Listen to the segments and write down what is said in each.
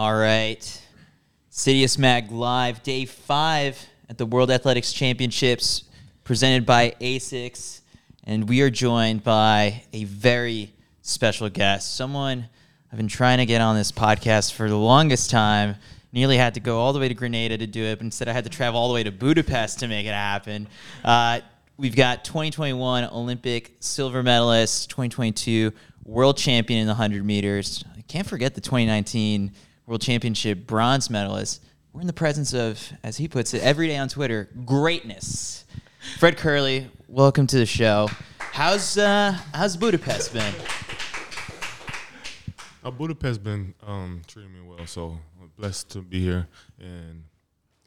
All right. Citius Mag Live, day five at the World Athletics Championships, presented by ASICS. And we are joined by a very special guest, someone I've been trying to get on this podcast for the longest time. Nearly had to go all the way to Grenada to do it, but instead I had to travel all the way to Budapest to make it happen. Uh, we've got 2021 Olympic silver medalist, 2022 world champion in the 100 meters. I can't forget the 2019 World Championship bronze medalist. We're in the presence of, as he puts it, every day on Twitter, greatness. Fred Kerley, welcome to the show. How's uh, how's Budapest been? Uh, Budapest been um, treating me well, so I'm blessed to be here, and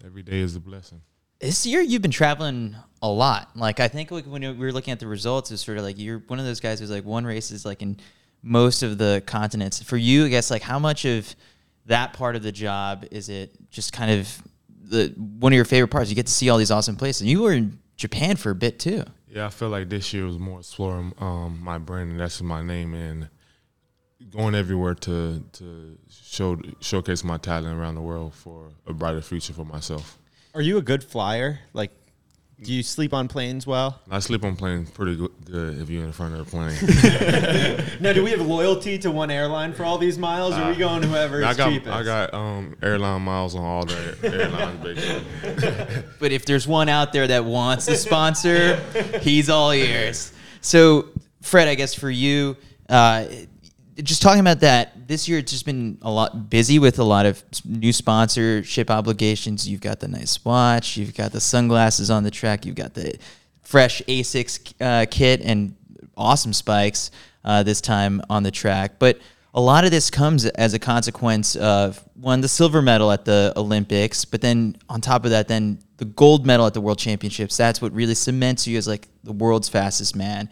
every day is a blessing. This year you've been traveling a lot. Like I think like when we were looking at the results, it's sort of like you're one of those guys who's like one race is like in most of the continents. For you, I guess like how much of that part of the job is it just kind of the one of your favorite parts? You get to see all these awesome places. And you were in Japan for a bit too. Yeah, I feel like this year was more exploring um, my brand, and that's my name, and going everywhere to to show showcase my talent around the world for a brighter future for myself. Are you a good flyer? Like, do you sleep on planes well? I sleep on planes pretty good, good if you're in front of the plane. now, do we have loyalty to one airline for all these miles, or are we going whoever is I got cheapest? I got um, airline miles on all the airlines, basically. But if there's one out there that wants a sponsor, he's all ears. So, Fred, I guess for you, uh, just talking about that, this year it's just been a lot busy with a lot of new sponsorship obligations. You've got the nice watch, you've got the sunglasses on the track, you've got the fresh Asics uh, kit and awesome spikes uh, this time on the track. But a lot of this comes as a consequence of one the silver medal at the Olympics, but then on top of that, then the gold medal at the World Championships. That's what really cements you as like the world's fastest man.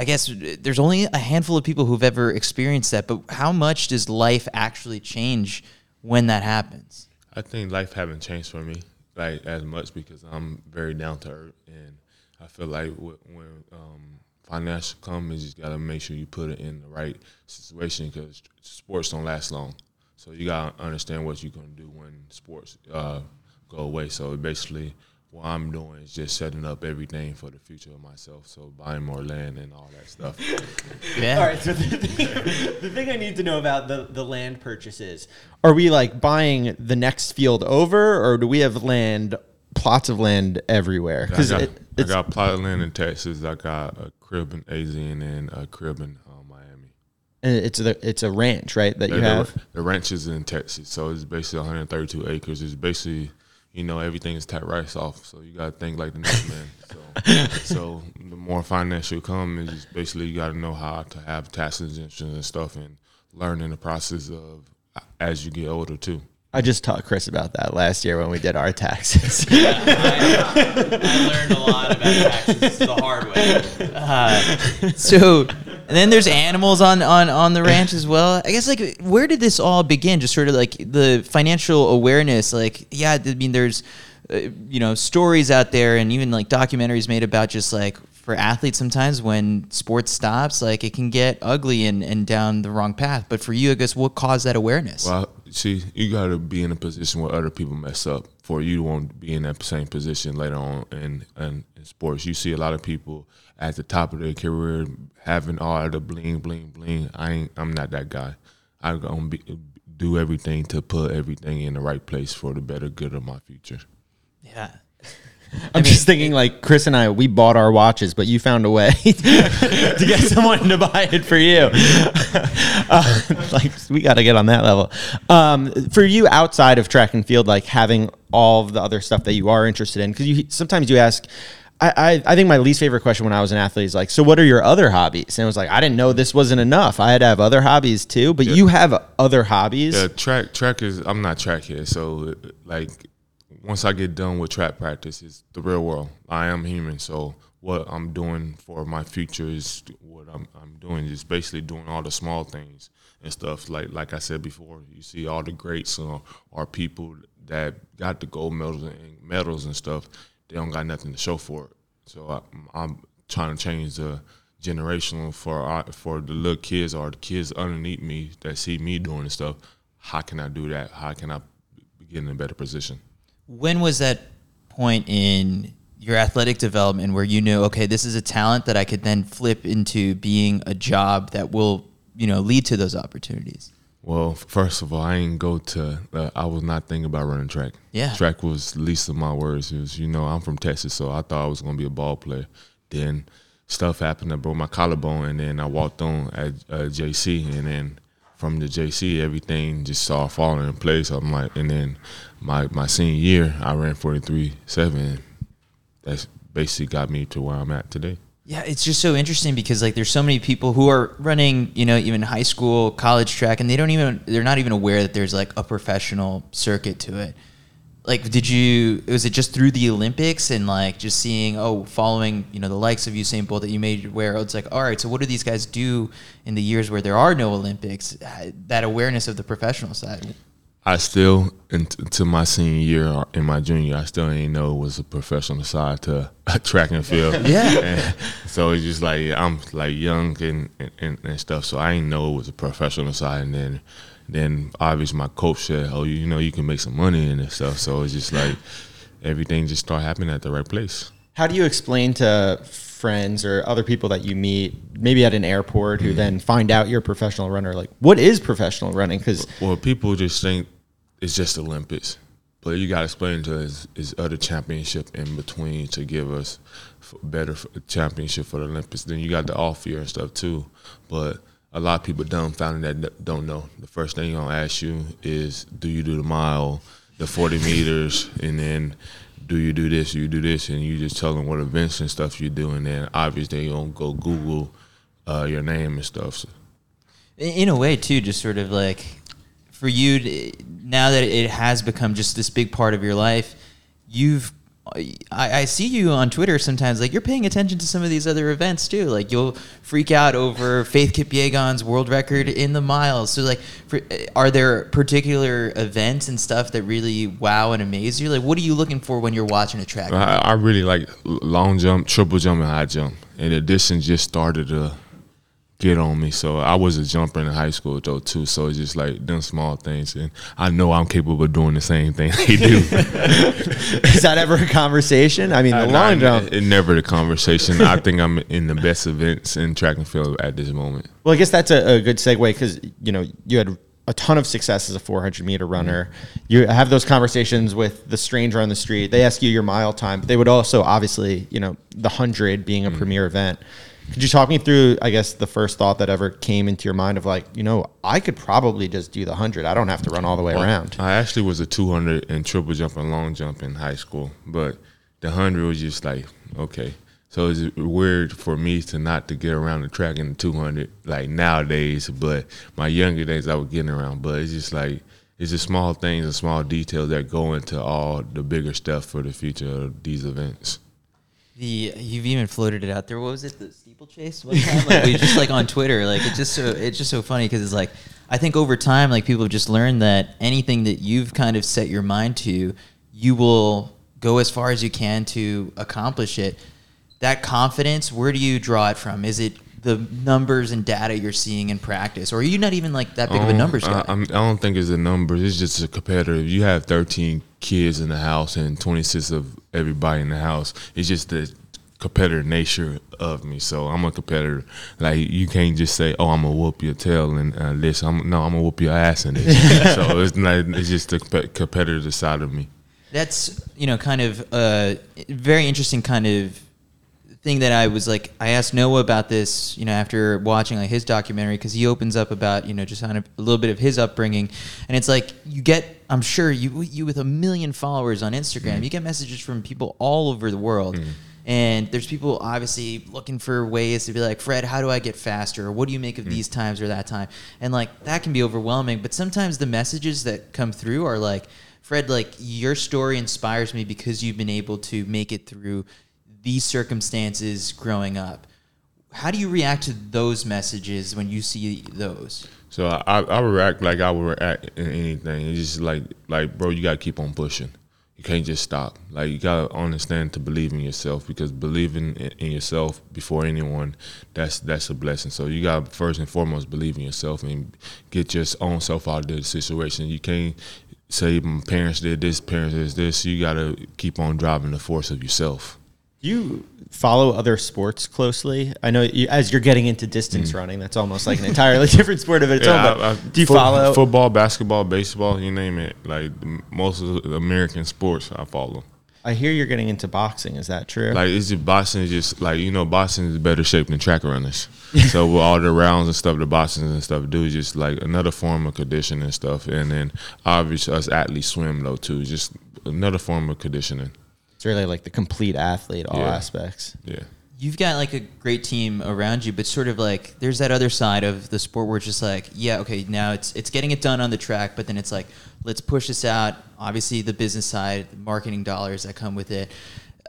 I guess there's only a handful of people who've ever experienced that, but how much does life actually change when that happens? I think life haven't changed for me like as much because I'm very down to earth, and I feel like when um, financial comes, you just gotta make sure you put it in the right situation because sports don't last long. So you gotta understand what you're gonna do when sports uh, go away. So basically, what I'm doing is just setting up everything for the future of myself. So buying more land and all that stuff. Yeah. All right. So the thing, the thing I need to know about the, the land purchases are we like buying the next field over, or do we have land, plots of land everywhere? I got, it, I it's, got plot of land in Texas. I got a crib in AZ and then a crib in uh, Miami. And it's a it's a ranch, right? That you the, have. the ranch is in Texas, so it's basically 132 acres. It's basically you know everything is tax rights off, so you got to think like the next man. So, so the more financial come is just basically you got to know how to have tax exemptions and stuff, and learn in the process of as you get older too. I just taught Chris about that last year when we did our taxes. I learned a lot about taxes the hard way. Uh, so, and then there's animals on, on, on the ranch as well. I guess like where did this all begin? Just sort of like the financial awareness. Like, yeah, I mean, there's uh, you know stories out there and even like documentaries made about just like for athletes sometimes when sports stops, like it can get ugly and, and down the wrong path. But for you, I guess what caused that awareness? Well, see, you got to be in a position where other people mess up for you to want to be in that same position later on in, in, in sports. You see a lot of people at the top of their career having all the bling, bling, bling. I ain't, I'm not that guy. I'm gonna be, do everything to put everything in the right place for the better good of my future. yeah. I'm just thinking like Chris and I, we bought our watches, but you found a way to get someone to buy it for you. uh, like we got to get on that level. Um, for you outside of track and field, like having all of the other stuff that you are interested in, because you sometimes you ask. I, I, I think my least favorite question when I was an athlete is like, so what are your other hobbies? And it was like, I didn't know this wasn't enough. I had to have other hobbies too, but you have other hobbies. Yeah, track track is I'm not track here, so like once I get done with track practice, it's the real world. I am human, so what I'm doing for my future is what I'm, I'm doing is basically doing all the small things and stuff. Like like I said before, you see all the greats uh, are people that got the gold medals and medals and stuff. They don't got nothing to show for it. So I, I'm trying to change the generational for our, for the little kids or the kids underneath me that see me doing the stuff. how can I do that? How can I get in a better position? When was that point in your athletic development where you knew, okay, this is a talent that I could then flip into being a job that will, you know, lead to those opportunities? Well, first of all, I didn't go to. Uh, I was not thinking about running track. Yeah. track was least of my worries. It was, you know, I'm from Texas, so I thought I was gonna be a ball player. Then stuff happened. I broke my collarbone, and then I walked on at uh, JC, and then from the JC, everything just started falling in place. I'm like, and then my my senior year, I ran 43 seven. That's basically got me to where I'm at today. Yeah, it's just so interesting because like there's so many people who are running, you know, even high school, college track, and they don't even they're not even aware that there's like a professional circuit to it. Like, did you? Was it just through the Olympics and like just seeing, oh, following, you know, the likes of Usain Bolt that you made aware? It's like, all right, so what do these guys do in the years where there are no Olympics? Uh, that awareness of the professional side. I still, into my senior year or in my junior, I still didn't know it was a professional side to track and field. Yeah. And so it's just like I'm like young and, and, and stuff, so I didn't know it was a professional side. And then, then obviously my coach said, "Oh, you know, you can make some money and stuff." So it's just like everything just started happening at the right place. How do you explain to friends or other people that you meet, maybe at an airport, who Mm-hmm. then find out you're a professional runner? Like, what is professional running? Because Well, people just think it's just Olympics, but you got to explain to us is other championship in between to give us better championship for the Olympics. Then you got the off year and stuff too, but a lot of people dumbfounded that don't know. The first thing you're gonna ask you is, do you do the mile, the forty meters, and then do you do this, you do this, and you just tell them what events and stuff you do, and then obviously they don't go Google uh, your name and stuff. So, in in a way too just sort of like for you to, now that it has become just this big part of your life you've I, I see you on Twitter sometimes. Like you're paying attention to some of these other events too. Like you'll freak out over Faith Kipyegon's world record in the miles. So like, for, are there particular events and stuff that really wow and amaze you? Like, what are you looking for when you're watching a track? I, I really like long jump, triple jump, and high jump. In addition just started to get on me. So I was a jumper in high school though too. So it's just like them small things, and I know I'm capable of doing the same thing they do. is that ever a conversation? I mean, the Uh, long nah, jump. It, never the conversation. I think I'm in the best events in track and field at this moment. Well, I guess that's a, a good segue because you know you had a ton of success as a 400 meter runner. You have those conversations with the stranger on the street. They ask you your mile time. But they would also obviously, you know, the hundred being a premier event. Could you talk me through, I guess, the first thought that ever came into your mind of like, you know, I could probably just do the hundred. I don't have to run all the way around. I actually was a 200 and triple jump and long jump in high school, but the 100 was just like, okay. So it's weird for me to not to get around the track in the 200 like nowadays, but my younger days I was getting around, but it's just like, it's just small things and small details that go into all the bigger stuff for the future of these events. The you've even floated it out there. What was it? The steeplechase? One time, like we just like on Twitter. Like it's just so it's just so funny because it's like I think over time, like people have just learned that anything that you've kind of set your mind to, you will go as far as you can to accomplish it. That confidence, where do you draw it from? Is it the numbers and data you're seeing in practice, or are you not even like that big of a Um, numbers guy? I'm, I don't think it's the numbers. It's just a competitive. You have 13 kids in the house and 26 of everybody in the house. It's just the competitive nature of me. So I'm a competitor. Like you can't just say, "Oh, I'm gonna whoop your tail and uh, this." I'm no, I'm gonna whoop your ass in this. so it's not. It's just the compe- competitive side of me. That's you know kind of a very interesting kind of thing that I was like I asked Noah about this you know after watching like his documentary because he opens up about you know just kind of a little bit of his upbringing and it's like you get I'm sure you you with a million followers on Instagram mm. you get messages from people all over the world. Mm. And there's people obviously looking for ways to be like, Fred, how do I get faster? Or what do you make of hmm. these times or that time? And like that can be overwhelming. But sometimes the messages that come through are like, Fred, like your story inspires me because you've been able to make it through these circumstances growing up. How do you react to those messages when you see those? So I, I react like I would react in anything. It's just like like bro, you gotta keep on pushing. You can't just stop. Like you gotta understand to believe in yourself because believing in, yourself before anyone, that's that's a blessing. So you gotta first and foremost believe in yourself and get your own self out of the situation. You can't say my parents did this, parents did this. You gotta keep on driving the force of yourself. You follow other sports closely. I know you, as you're getting into distance mm. running, that's almost like an entirely different sport of its own. But I- I- do you fo- follow? football, basketball, baseball? You name it. Like most of the American sports, I follow. I hear you're getting into boxing. Is that true? Like it's just boxing is just like you know boxing is better shape than track runners. so with all the rounds and stuff, the boxing and stuff do is just like another form of conditioning and stuff. And then obviously us athletes swim though too, just another form of conditioning. It's really like the complete athlete, all Yeah. aspects. Yeah. You've got like a great team around you, but sort of like there's that other side of the sport where it's just like, yeah, okay, now it's it's getting it done on the track, but then it's like, let's push this out. Obviously, the business side, the marketing dollars that come with it.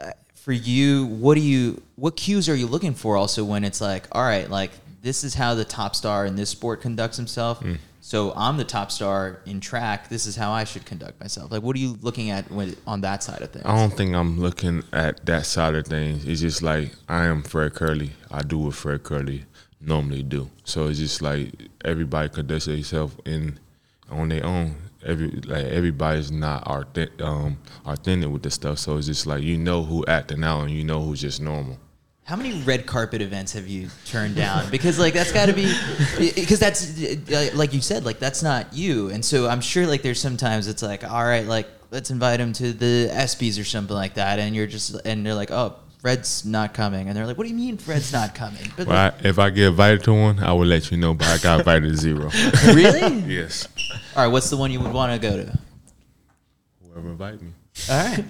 Uh, for you, what do you what cues are you looking for? Also, when it's like, all right, like this is how the top star in this sport conducts himself. So I'm the top star in track. This is how I should conduct myself. Like, what are you looking at when, on that side of things? I don't think I'm looking at that side of things. It's just like I am Fred Kerley. I do what Fred Kerley normally do. So it's just like everybody conducts themselves in on their own. Every like everybody's not authentic, um, authentic with this stuff. So it's just like you know who acting out and you know who's just normal. How many red carpet events have you turned down? Because like that's got to be, because that's like you said, like that's not you. And so I'm sure like there's sometimes it's like, all right, like let's invite him to the ESPYS or something like that, and you're just and they're like, oh, Fred's not coming, and they're like, what do you mean Fred's not coming? But But I, if I get invited to one, I will let you know. But I got invited to zero. really? yes, All right, what's the one you would want to go to? whoever invite me. All right.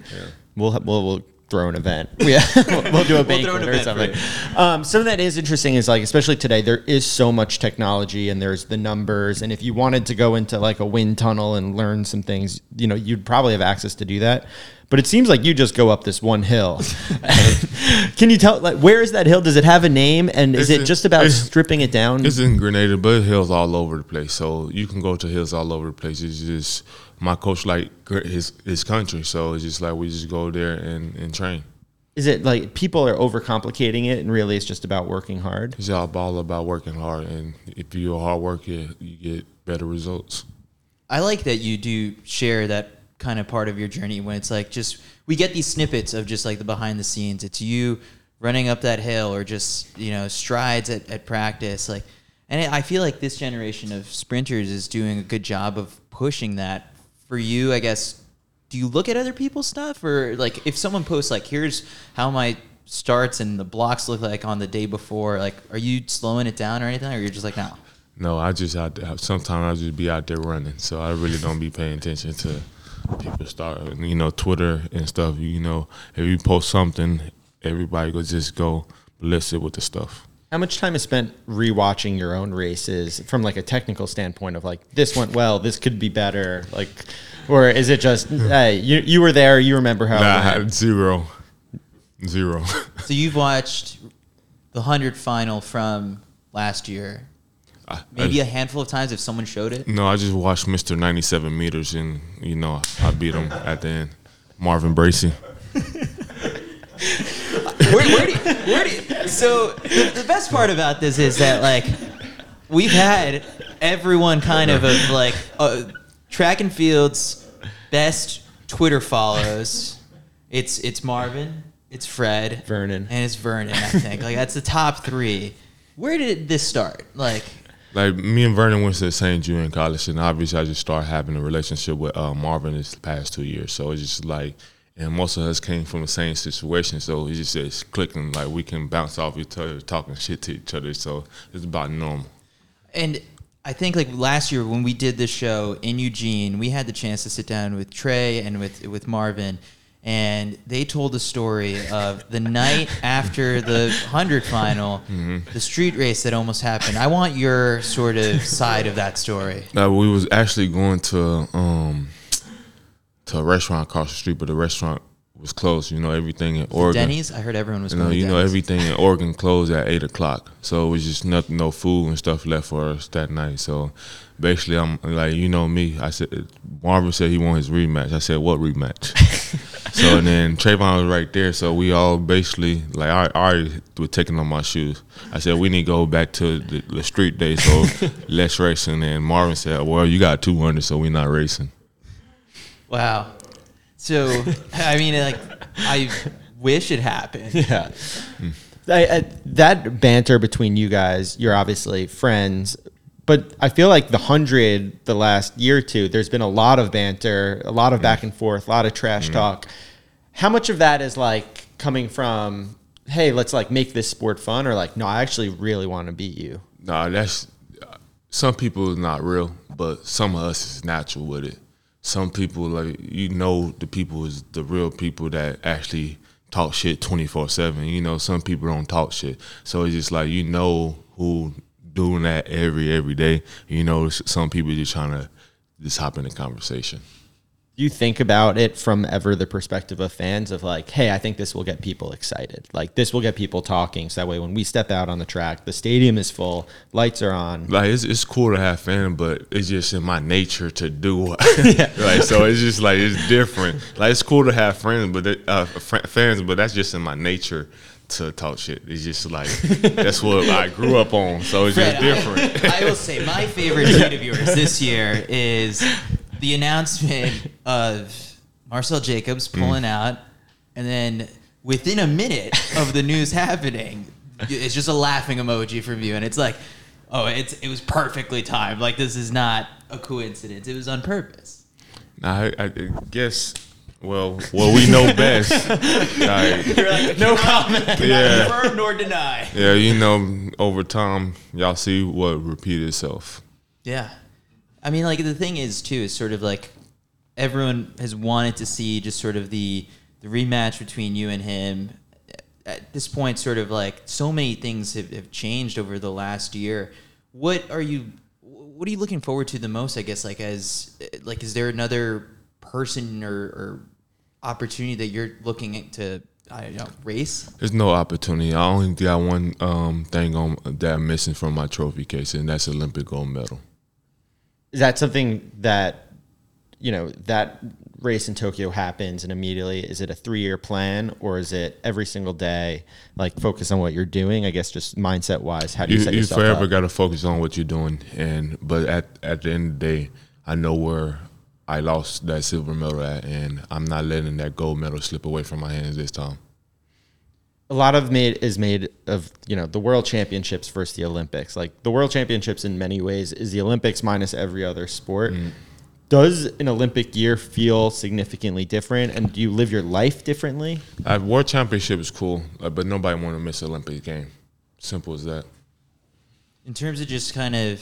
We'll we'll, we'll throw an event. Yeah, we'll, we'll do a We'll banquet or something. Um, something that is interesting is like, especially today, there is so much technology and there's the numbers. And if you wanted to go into like a wind tunnel and learn some things, you know, you'd probably have access to do that. But it seems like you just go up this one hill. Can you tell like where is that hill? Does it have a name? And is It's it in- just about stripping it down? It's in Grenada, but hills all over the place. So you can go to hills all over the place. It's just my coach like his his country, so it's just like we just go there and, and train. Is it like people are overcomplicating it and really it's just about working hard? It's all all about working hard, and if you're a hard worker, you get better results. I like that you do share that kind of part of your journey when it's like just we get these snippets of just like the behind the scenes. It's you running up that hill or just you know strides at, at practice like and I feel like this generation of sprinters is doing a good job of pushing that for you I guess do you look at other people's stuff or like if someone posts like here's how my starts and the blocks look like on the day before like are you slowing it down or anything or you're just like no No, I just out there. Sometimes I just be out there running, so I really don't be paying attention to people start. You know, Twitter and stuff. You know, if you post something, everybody will just go ballistic with the stuff. How much time is spent rewatching your own races from like a technical standpoint of like this went well, this could be better, like, or is it just hey you you were there, you remember how? Nah, I had zero, zero. So you've watched the hundred final from last year, I- maybe I- a handful of times if someone showed it. No, I just watched Mr. 97 meters, and you know I beat him at the end. Marvin Bracy. Where, where do you, where do you, so the, the best part about this is that like we've had everyone kind of of like uh, track and fields best Twitter follows. It's it's Marvin, it's Fred, Vernon. and it's Vernon. I think like that's the top three. Where did this start? Like Like me and Vernon went to the same junior college, and obviously I just started having a relationship with uh, Marvin this past two years. So it's just like, and most of us came from the same situation, so it's just it's clicking. Like we can bounce off each other, talking shit to each other. So it's about normal. And I think like last year when we did this show in Eugene, we had the chance to sit down with Trey and with with Marvin, and they told the story of the night after the hundred final, the street race that almost happened. I want your sort of side of that story. Uh, we was actually going to um to a restaurant across the street, but the restaurant was closed. You know, everything in Oregon. Denny's. I heard everyone was You know, you know everything in Oregon closed at eight o'clock, so it was just nothing, no food and stuff left for us that night. So basically, I'm like, you know me. I said Marvin said he wanted his rematch. I said, what rematch? so and then Trayvon was right there. So we all basically like I, I already were taking on my shoes. I said we need to go back to the, the street day, so let's race. And then Marvin said, well, you got two hundred, so we're not racing. Wow. So I mean, like, I wish it happened. Yeah. I, I, that banter between you guys, you're obviously friends, but I feel like the hundred, the last year or two, there's been a lot of banter, a lot of mm. back and forth, a lot of trash mm. talk. How much of that is like coming from, hey, let's like make this sport fun, or like, no, I actually really want to beat you? Nah, that's some people is not real, but some of us is natural with it. Some people like you know the people is the real people that actually talk shit twenty four seven. You know, some people don't talk shit, so it's just like you know who doing that every every day. You know, some people just trying to just hop in the conversation. Do you think about it from ever the perspective of fans of like, hey, I think this will get people excited. Like this will get people talking. So that way when we step out on the track, the stadium is full, lights are on. Like it's, it's cool to have fans, but it's just in my nature to do what. like so, it's just like it's different. Like it's cool to have friends, but uh, fr- fans, but that's just in my nature to talk shit. It's just like that's what I grew up on, so it's Fred, just different. I, I will say my favorite tweet of yours this year is the announcement of Marcell Jacobs Mm. pulling out, and then within a minute of the news happening, it's just a laughing emoji from you, and it's like, oh, it's it was perfectly timed. Like this is not a coincidence. It was on purpose. I, I guess. Well, well, we know best. Like, You're like, no comment. Yeah. confirm nor deny. yeah, you know, over time, y'all see what repeat itself. Yeah. I mean, like the thing is too is sort of like everyone has wanted to see just sort of the the rematch between you and him. At this point, sort of like so many things have, have changed over the last year. What are you? What are you looking forward to the most? I guess like as like is there another person or, or opportunity that you're looking to I don't know race? There's no opportunity. I only got one um, thing on that I'm missing from my trophy case, and that's Olympic gold medal. Is that something that, you know, that race in Tokyo happens and immediately is it a three year plan or is it every single day, like focus on what you're doing? I guess just mindset wise, how do you, You, set you yourself forever up? got to focus on what you're doing, and but at at the end of the day, I know where I lost that silver medal at, and I'm not letting that gold medal slip away from my hands this time. A lot of made is made of you know the world championships versus the olympics like the world championships in many ways is the olympics minus every other sport does an olympic year feel significantly different and do you live your life differently Uh, World Championship is cool, uh, but nobody want to miss an Olympic game. Simple as that. in terms of just kind of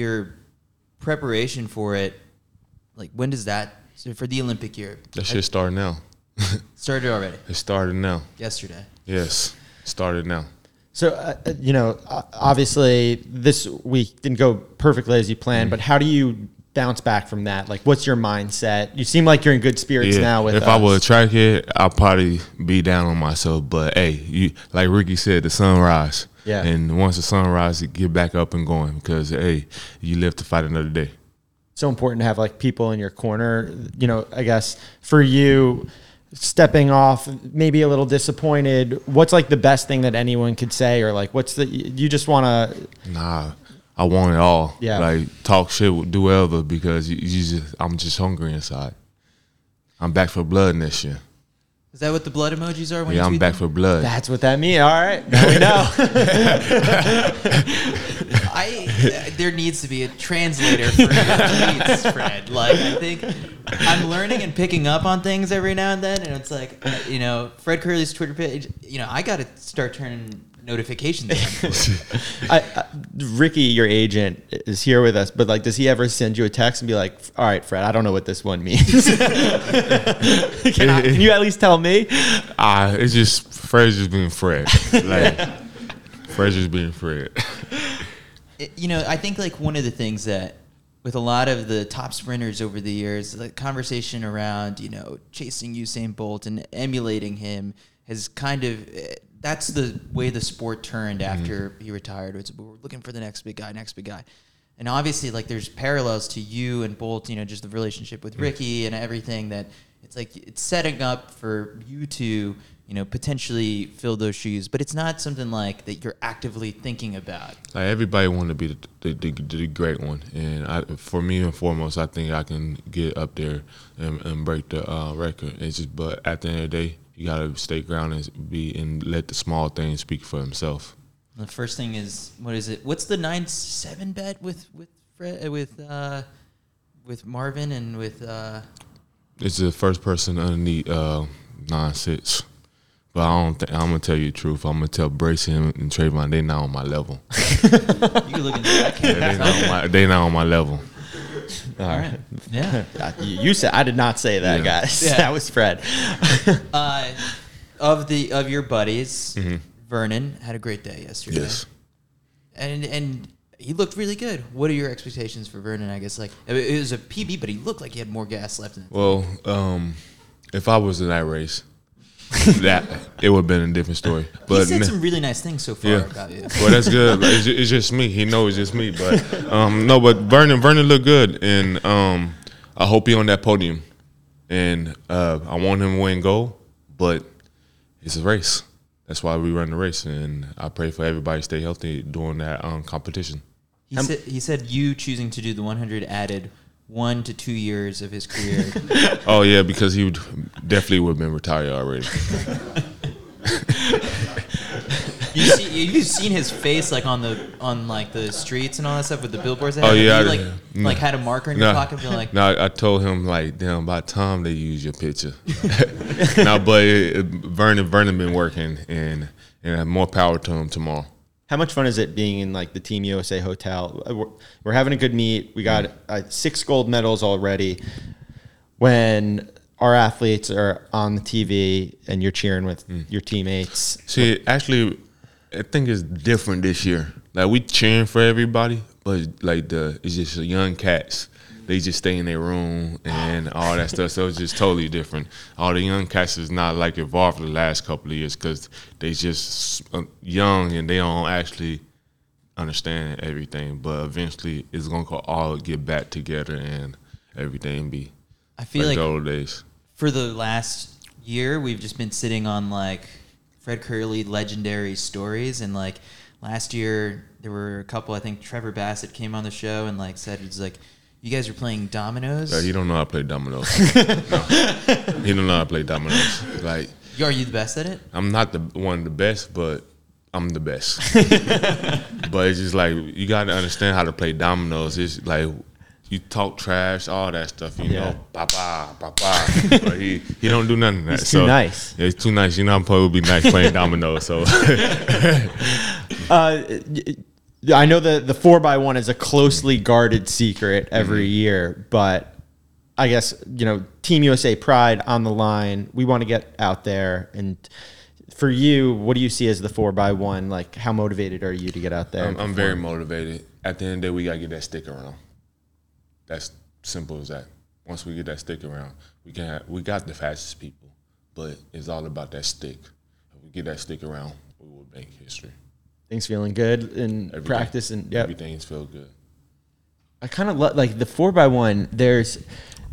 your preparation for it, like when does that so for the Olympic year? That should start now. started already It started now. yesterday. Yes, started now. so uh, uh, you know uh, obviously this week didn't go perfectly as you planned but how do you bounce back from that like what's your mindset you seem like you're in good spirits now with if us. I was a track head, I'll probably be down on myself. But hey, you like Ricky said, the sunrise. Yeah. And once the sunrise, you get back up and going because hey, you live to fight another day. so important to have like people in your corner. You know, I guess for you stepping off, maybe a little disappointed. What's like the best thing that anyone could say, or like what's the you just want to? Nah, I want it all. Yeah. Like talk shit, do whatever because you, you just, I'm just hungry inside. I'm back for blood next year. Is that what the blood emojis are when Yeah, you I'm back them? for blood. That's what that means. All right, now we know. I there needs to be a translator for your tweets, Fred. Like I think I'm learning and picking up on things every now and then, and it's like uh, you know Fred Kerley's Twitter page. You know I got to start turning notifications on. I, I, Ricky, your agent, is here with us, but like, does he ever send you a text and be like, "All right, Fred, I don't know what this one means. can, I- can you at least tell me?" Ah, it's just Fred's just being Fred. Like Fred's just being Fred. It- you know, I think like one of the things that with a lot of the top sprinters over the years, the conversation around you know chasing Usain Bolt and emulating him has kind of eh, that's the way the sport turned after he retired. It's we're looking for the next big guy, next big guy. And obviously, like there's parallels to you and Bolt, you know, just the relationship with Ricky and everything that it's like it's setting up for you to, you know, potentially fill those shoes. But it's not something like that you're actively thinking about. Like everybody want to be the, the, the, the great one, and I, for me and foremost, I think I can get up there and, and break the uh, record. It's just, but at the end of the day, you gotta stay grounded and be and let the small things speak for himself. The first thing is what is it? What's the nine seven bet with with Fred, uh, with uh, with Marvin and with uh, It's the first person underneath uh, nine six. But I don't think I'm gonna tell you the truth. I'm gonna tell Bracy and, and Trayvon they not on my level. you can look that. Yeah, they, not on my, they not on my level. All right. Yeah. You you said I did not say that, Yeah. guys. Yeah. That was Fred. Uh, of the of your buddies, Vernon had a great day yesterday. Yes. and and he looked really good. What are your expectations for Vernon? I guess like it it was a PB, but he looked like he had more gas left in it. Well, um, if I was in that race, that it would have been a different story. But He said some really nice things so far Yeah. about you. well, that's good. Like, it's, ju- it's just me. He knows it's just me. But um, no, but Vernon, Vernon looked good, and um, I hope he on that podium. And uh, I want him to win gold, but it's a race. That's why we run the race, and I pray for everybody to stay healthy during that um, competition. He said he said you choosing to do the 100 added one to two years of his career. Oh yeah, because he would definitely would have been retired already. you see, you've seen his face like on the on like the streets and all that stuff with the billboards. That Oh, yeah, you, I- like yeah. like had a marker in your pocket, like no, I I told him like, damn, by the time they use your picture. no, but it, it- Vernon, Vernon been working, and and more power to him tomorrow. How much fun is it being in like the Team USA hotel? Uh, We're, we're having a good meet. We got uh, six gold medals already. When our athletes are on the TV and you're cheering with your teammates, See, actually, I think it's different this year. Like we cheering for everybody, but like the it's just the young cats. They just stay in their room and all that stuff. So it's just totally different. All the young cats is not like involved for the last couple of years because they just uh, young and they don't actually understand everything. But eventually, it's gonna all get back together and everything be I feel like like the old days. for the last year we've just been sitting on like Fred Kerley legendary stories and like last year there were a couple I think Trevor Bassitt came on the show and like said it's like you guys are playing dominoes. Like, he don't know how to play dominoes. No. He don't know how to play dominoes. Like Are you the best at it? I'm not the one of the best, but I'm the best. but it's just like you got to understand how to play dominoes. It's like you talk trash, all that stuff. You Yeah. know, ba ba ba ba. But he he don't do none of that. He's too nice. Yeah, he's too nice. You know, I'm supposed to be nice playing dominoes. So Uh, I know the the four by one is a closely guarded secret every mm-hmm. year, but I guess you know Team USA pride on the line. We want to get out there, and for you, what do you see as the four by one? Like, how motivated are you to get out there? I'm, I'm very motivated. At the end of the day, we gotta get that stick around. That's simple as that. Once we get that stick around, we can have, we got the fastest people, but it's all about that stick. If we get that stick around, we will make history. Things feeling good in Everything- practice, and yeah, everything's feel good. I kind of love like the four by one. There's,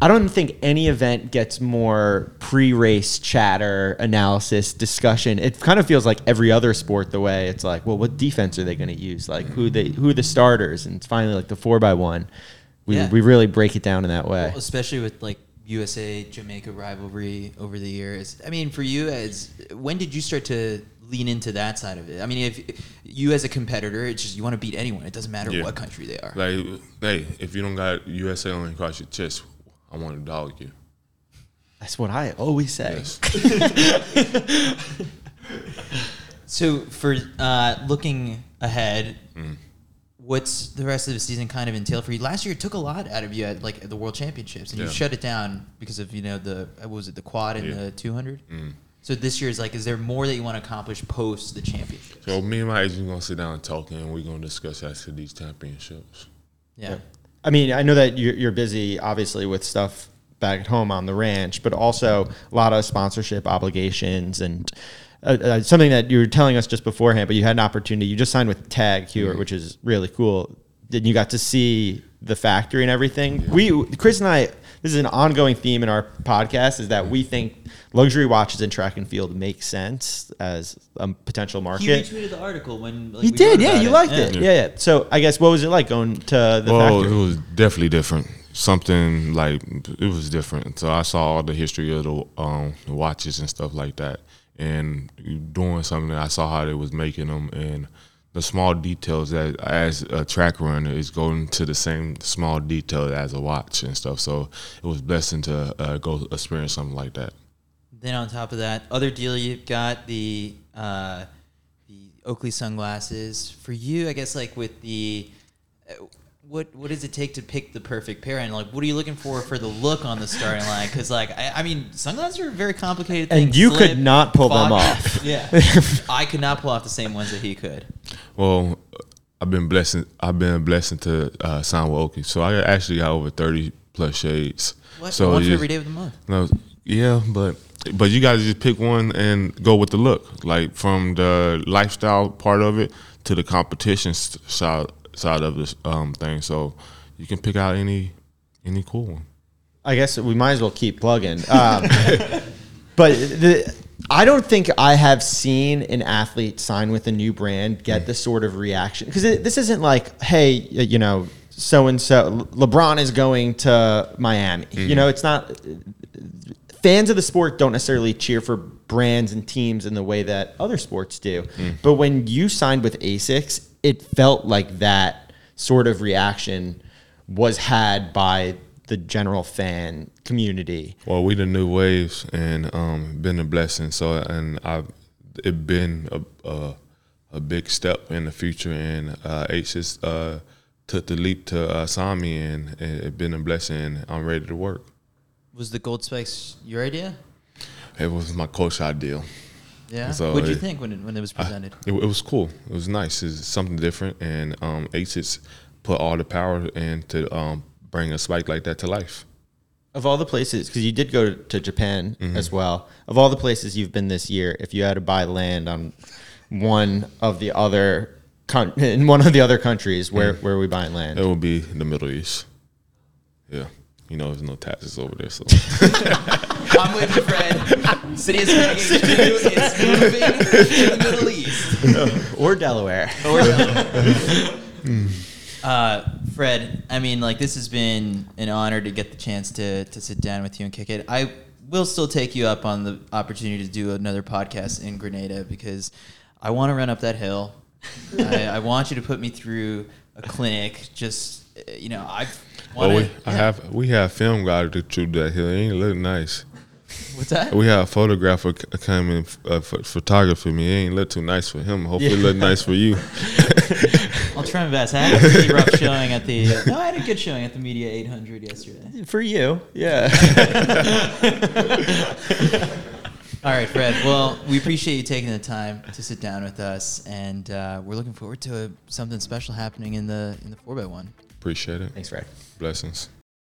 I don't think any event gets more pre-race chatter, analysis, discussion. It kind of feels like every other sport. The way it's like, well, what defense are they going to use? Like who they who are the starters? And it's finally like the four by one. We Yeah. we really break it down in that way. especially with like USA Jamaica rivalry over the years. I mean, for you as when did you start to lean into that side of it? I mean, if you as a competitor, it's just you want to beat anyone. It doesn't matter Yeah. what country they are. Like, hey, if you don't got USA on across your chest, I want to dog you. That's what I always say. Yes. So for uh, looking ahead, Mm. what's the rest of the season kind of entail for you? Last year it took a lot out of you at like at the World Championships, and you shut it down because of you know the uh, what was it the quad and Yeah. the 200. Mm. So this year is like, is there more that you want to accomplish post the championships? So me and my agent gonna sit down and talk, and we're gonna discuss after these championships. yeah. I mean, I know that you're, you're busy, obviously, with stuff back at home on the ranch, but also a lot of sponsorship obligations and uh, uh, something that you were telling us just beforehand. But you had an opportunity. You just signed with Tag Heuer, which is really cool. Then you got to see the factory and everything. We, Chris and I, this is an ongoing theme in our podcast, is that we think luxury watches in track and field make sense as a potential market. He retweeted the article when like, You we did, yeah. You it. liked Yeah. it, yeah. yeah. So I guess what was it like going to the well, factory? it was definitely different. Something like it was different. So I saw all the history of the, um, the watches and stuff like that, and doing something. I saw how they was making them and the small details that as a track runner is going to the same small detail as a watch and stuff. So it was blessing to uh, go experience something like that. Then on top of that, other deal you've got the uh, the Oakley sunglasses for you. I guess like with the uh, what what does it take to pick the perfect pair and like what are you looking for for the look on the starting line? Because like I, I mean sunglasses are a very complicated thing. And you could not pull them off. Yeah, I could not pull off the same ones that he could. Well, I've been blessing. I've been a blessing to uh, sign with Oakley. So I actually got over thirty plus shades. What? So one for you- every day of the month. No, yeah, but but you guys just pick one and go with the look, like from the lifestyle part of it to the competition side side of this um, thing. So you can pick out any any cool one. I guess we might as well keep plugging. Um, but the, I don't think I have seen an athlete sign with a new brand get hmm. the sort of reaction because this isn't like, hey, you know, so and so LeBron is going to Miami. You mm-hmm. know, it's not. Fans of the sport don't necessarily cheer for brands and teams in the way that other sports do. Hmm. But when you signed with Asics, it felt like that sort of reaction was had by the general fan community. Well, we the new waves and um, been a blessing. So and I've it been a a, a big step in the future, and uh, Asics uh, took the leap to uh, sign me, and it been a blessing. And I'm ready to work. Was the gold spikes your idea? It was my coach ideal. Yeah. So what did you think when it, when it was presented? It, it was cool. It was nice. It's something different, and um, Asics put all the power in to um, bring a spike like that to life. Of all the places, because you did go to Japan mm-hmm. as well, of all the places you've been this year, if you had to buy land on one of the other con- in one of the other countries, where mm. where are we buying land? It would be the Middle East. Yeah, you know, there's no taxes over there, so I'm with you, Fred. City of Diego is moving to the Middle East. or Delaware? Uh, Fred, I mean, like this has been an honor to get the chance to to sit down with you and kick it. I will still take you up on the opportunity to do another podcast in Grenada because I want to run up that hill. I, I want you to put me through a clinic. Just uh, you know, I've. well, wanna- we I have we have film guy to shoot that hill. It ain't look nice. What's that? We have a photographer coming, come uh, for photography. Me, it ain't look too nice for him. Hopefully, it look nice for you. I'll try my best. I had a pretty rough showing at the. No, I had a good showing at the Media 800 yesterday. For you, yeah. All right, Fred. Well, we appreciate you taking the time to sit down with us, and uh, we're looking forward to something special happening in the in the four x one. Appreciate it. Thanks, Fred. Blessings.